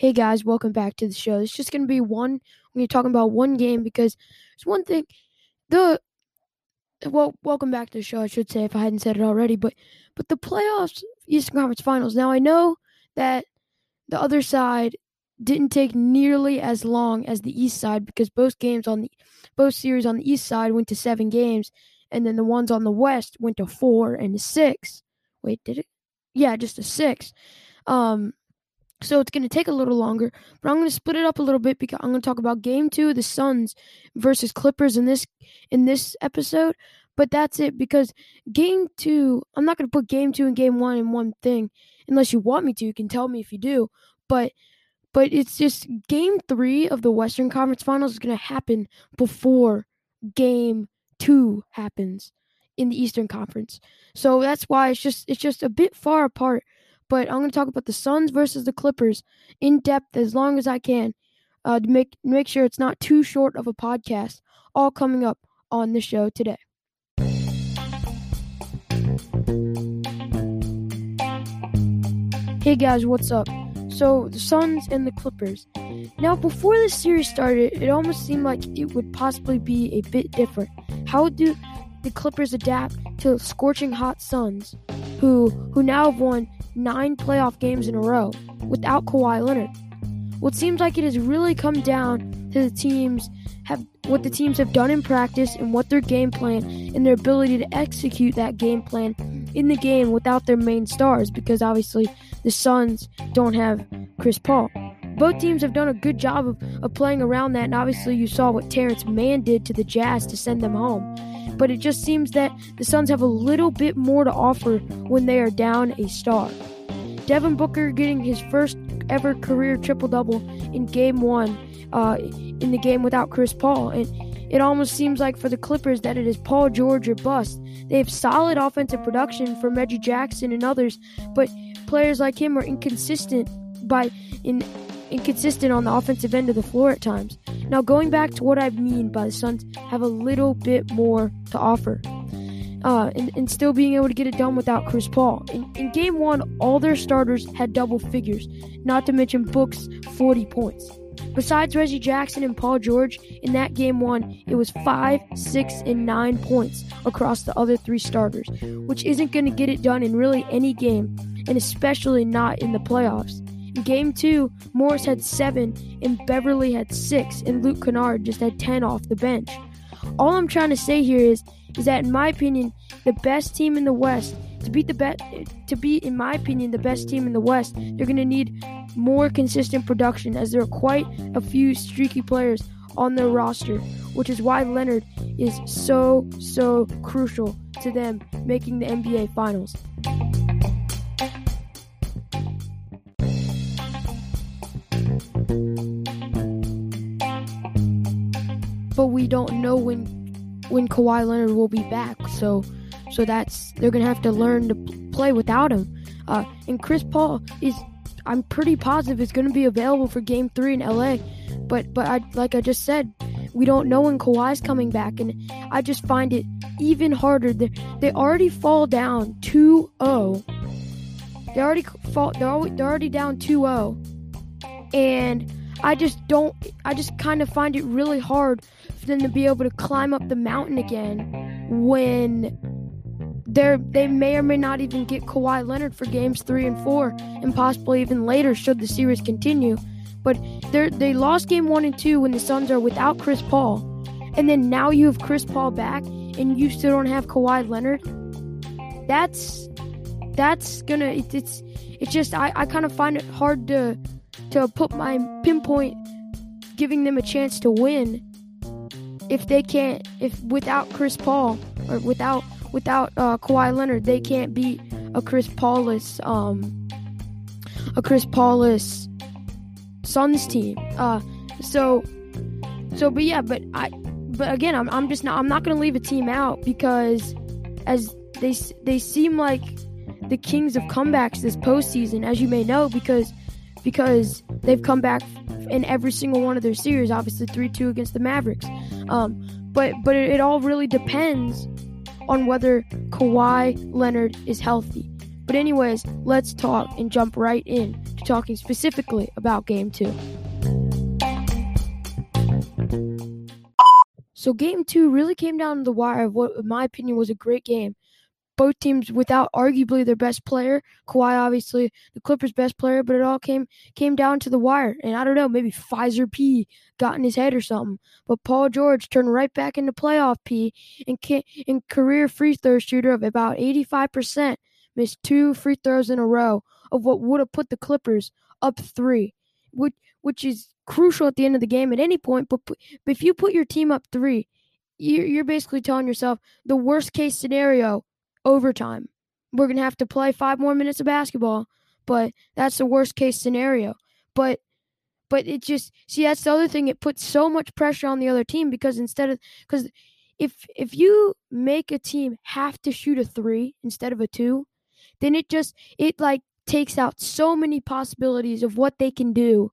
Hey guys, welcome back to the show. It's just to be one you're talking about one game because it's one thing. The well, welcome back to the show. I should say if I hadn't said it already, but but the playoffs, Eastern Conference Finals. Now I know that the other side didn't take nearly as long as the East side because both games on the both series on the East side went to seven games, and then the ones on the West went to four and six. Wait, did it? Yeah, just a six. Um, so it's going to take a little longer, but I'm going to split it up a little bit because I'm going to talk about game 2 the Suns versus Clippers in this in this episode, but that's it because game 2, I'm not going to put game 2 and game 1 in one thing unless you want me to. You can tell me if you do, but but it's just game 3 of the Western Conference Finals is going to happen before game 2 happens in the Eastern Conference. So that's why it's just it's just a bit far apart but I'm going to talk about the Suns versus the Clippers in depth as long as I can uh, to make make sure it's not too short of a podcast. All coming up on the show today. Hey guys, what's up? So the Suns and the Clippers. Now, before this series started, it almost seemed like it would possibly be a bit different. How do the Clippers adapt to scorching hot Suns, who who now have won nine playoff games in a row without Kawhi Leonard. What seems like it has really come down to the teams have what the teams have done in practice and what their game plan and their ability to execute that game plan in the game without their main stars because obviously the Suns don't have Chris Paul. Both teams have done a good job of, of playing around that, and obviously you saw what Terrence Mann did to the Jazz to send them home but it just seems that the Suns have a little bit more to offer when they are down a star. Devin Booker getting his first ever career triple double in game one, uh, in the game without Chris Paul. And it almost seems like for the Clippers that it is Paul George or bust. They have solid offensive production from Reggie Jackson and others, but players like him are inconsistent by in inconsistent on the offensive end of the floor at times. Now, going back to what I mean by the Suns have a little bit more to offer. Uh, and, and, still being able to get it done without Chris Paul. In, in game one, all their starters had double figures, not to mention Book's 40 points. Besides Reggie Jackson and Paul George, in that game one, it was 5, 6, and 9 points across the other three starters, which isn't going to get it done in really any game, and especially not in the playoffs. In game two, Morris had seven, and Beverley had six, and Luke Kennard just had 10 off the bench. All I'm trying to say here is, is that in my opinion, the best team in the West to beat the to beat in my opinion the best team in the West, they're going to need more consistent production as there are quite a few streaky players on their roster, which is why Leonard is so so crucial to them making the NBA finals. But we don't know when when Kawhi Leonard will be back. So so that's they're gonna have to learn to play without him. Uh, and Chris Paul is I'm pretty positive is gonna be available for Game Three in LA. But but I like I just said, we don't know when Kawhi's coming back, and I just find it even harder. They they already fall down 2-0. They already fall. They're already, they're already down 2-0, and I just don't. I just kind of find it really hard for them to be able to climb up the mountain again when they they may or may not even get Kawhi Leonard for games three and four, and possibly even later should the series continue. But they they lost game one and two when the Suns are without Chris Paul, and then now you have Chris Paul back, and you still don't have Kawhi Leonard. That's that's gonna it, it's it's just I, I kind of find it hard to to put my pinpoint giving them a chance to win if they can't, if without Chris Paul or without without uh, Kawhi Leonard, they can't beat a Chris Paul-less um a Chris Paul-less Suns team. Uh, so so but yeah, but I but again, I'm I'm just not I'm not gonna leave a team out because as they they seem like the kings of comebacks this postseason, as you may know, because because they've come back in every single one of their series. Obviously, three two against the Mavericks. Um, but but it, it all really depends on whether Kawhi Leonard is healthy. But anyways, let's talk and jump right in to talking specifically about game two. So game two really came down to the wire of what, in my opinion, was a great game. Both teams without arguably their best player. Kawhi, obviously, the Clippers' best player, but it all came came down to the wire. And I don't know, maybe Pfizer P got in his head or something. But Paul George turned right back into playoff P and in career free throw shooter of about 85%, missed two free throws in a row of what would have put the Clippers up three, which which is crucial at the end of the game at any point. But, but if you put your team up three, you're, you're basically telling yourself the worst case scenario overtime. We're going to have to play five more minutes of basketball, but that's the worst case scenario. But but it just see that's the other thing it puts so much pressure on the other team because instead of because if if you make a team have to shoot a 3 instead of a 2 then it just it like takes out so many possibilities of what they can do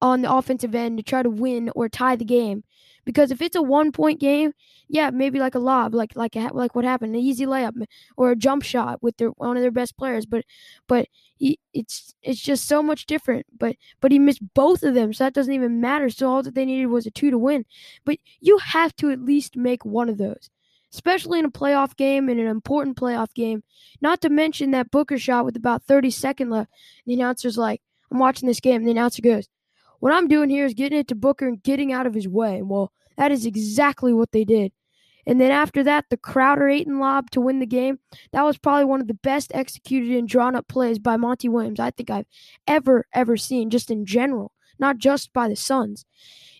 on the offensive end to try to win or tie the game. Because if it's a one point game, yeah, maybe like a lob, like like like what happened, an easy layup or a jump shot with their one of their best players. But but he, it's it's just so much different. But but he missed both of them, so that doesn't even matter. So all that they needed was a two to win. But you have to at least make one of those, especially in a playoff game in an important playoff game. Not to mention that Booker shot with about 30 seconds left. The announcer's like, "I'm watching this game." And the announcer goes, what I'm doing here is getting it to Booker and getting out of his way. Well, that is exactly what they did. And then after that, the Crowder Ayton lob to win the game. That was probably one of the best executed and drawn up plays by Monty Williams I think I've ever, ever seen, just in general, not just by the Suns.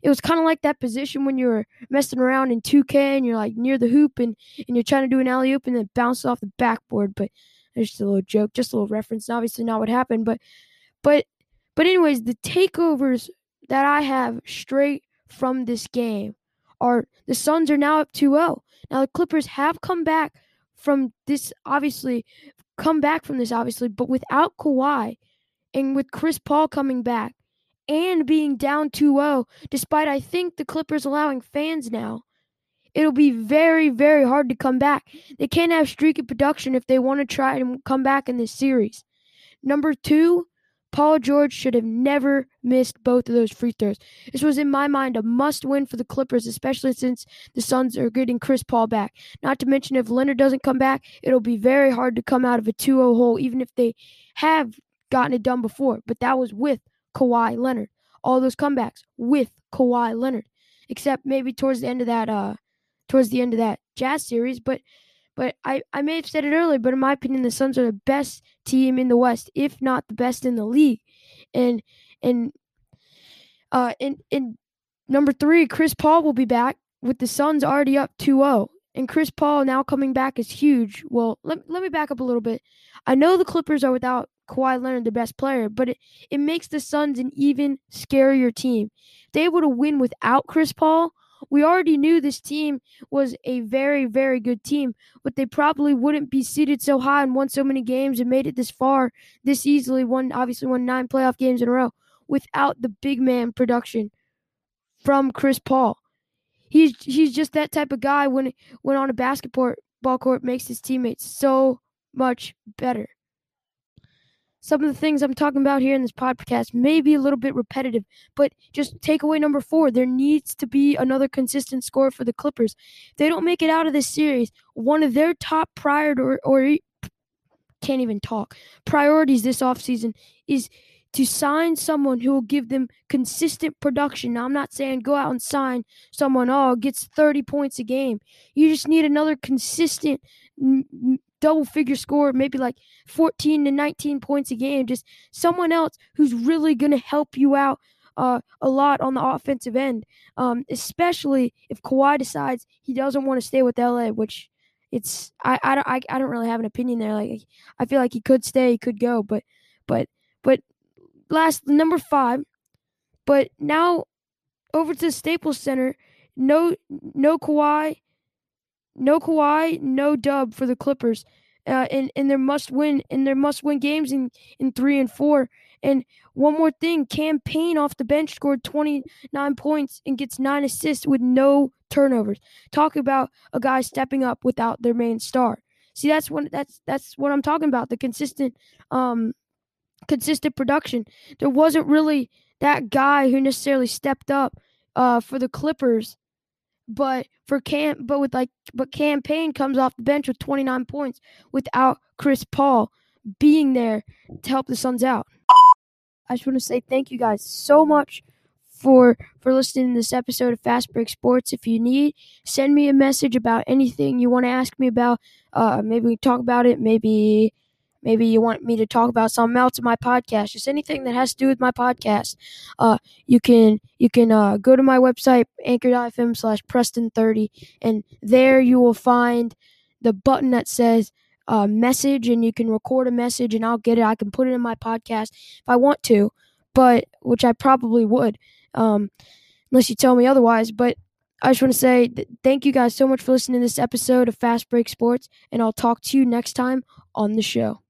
It was kind of like that position when you were messing around in 2K and you're like near the hoop and, and you're trying to do an alley oop and then bounce off the backboard. But it's just a little joke, just a little reference. Obviously, not what happened. But, but but anyways, the takeovers that I have straight from this game are the Suns are now up 2-0. Now the Clippers have come back from this obviously come back from this obviously, but without Kawhi and with Chris Paul coming back and being down 2-0, despite I think the Clippers allowing fans now, it'll be very very hard to come back. They can't have streaky production if they want to try and come back in this series. Number 2, Paul George should have never missed both of those free throws. This was, in my mind, a must win for the Clippers, especially since the Suns are getting Chris Paul back. Not to mention, if Leonard doesn't come back, it'll be very hard to come out of a 2 0 hole, even if they have gotten it done before. But that was with Kawhi Leonard. All those comebacks with Kawhi Leonard, except maybe towards the end of that, uh, towards the end of that Jazz series. But but I, I may have said it earlier, but in my opinion, the Suns are the best team in the West, if not the best in the league. And and uh in in number three, Chris Paul will be back with the Suns already up 2-0. And Chris Paul now coming back is huge. Well, let, let me back up a little bit. I know the Clippers are without Kawhi Leonard, the best player, but it, it makes the Suns an even scarier team. They able to win without Chris Paul, we already knew this team was a very, very good team, but they probably wouldn't be seated so high and won so many games and made it this far this easily. Won obviously won nine playoff games in a row without the big man production from Chris Paul. He's he's just that type of guy when when on a basketball court makes his teammates so much better some of the things I'm talking about here in this podcast may be a little bit repetitive, but just takeaway number four there needs to be another consistent score for the Clippers. If they don't make it out of this series, one of their top prior or, or can't even talk priorities this offseason is to sign someone who will give them consistent production. Now, I'm not saying go out and sign someone, oh, gets 30 points a game. You just need another consistent double figure score, maybe like 14 to 19 points a game. Just someone else who's really going to help you out uh, a lot on the offensive end, um, especially if Kawhi decides he doesn't want to stay with LA, which it's I, I, don't, I, I don't really have an opinion there. Like I feel like he could stay, he could go, but but but last number five. But now over to the Staples Center, no no Kawhi, no Kawhi, no dub for the Clippers. Uh, in, in their must win in their must win games in, in three and four. And one more thing, Cam Payne off the bench scored 29 points and gets nine assists with no turnovers. Talk about a guy stepping up without their main star. See, that's what that's that's what I'm talking about. The consistent um consistent production. There wasn't really that guy who necessarily stepped up uh, for the Clippers. But for camp but with like, but Cam Payne comes off the bench with 29 points without Chris Paul being there to help the Suns out. I just want to say thank you guys so much for for listening to this episode of Fast Break Sports. If you need, send me a message about anything you want to ask me about. Uh, maybe we talk about it. Maybe maybe you want me to talk about something else in my podcast. Just anything that has to do with my podcast. Uh, you can you can uh, go to my website anchor.fm slash Preston30, and there you will find the button that says uh, message, and you can record a message, and I'll get it. I can put it in my podcast if I want to, but which I probably would um, unless you tell me otherwise. But I just want to say thank you guys so much for listening to this episode of Fast Break Sports, and I'll talk to you next time on the show.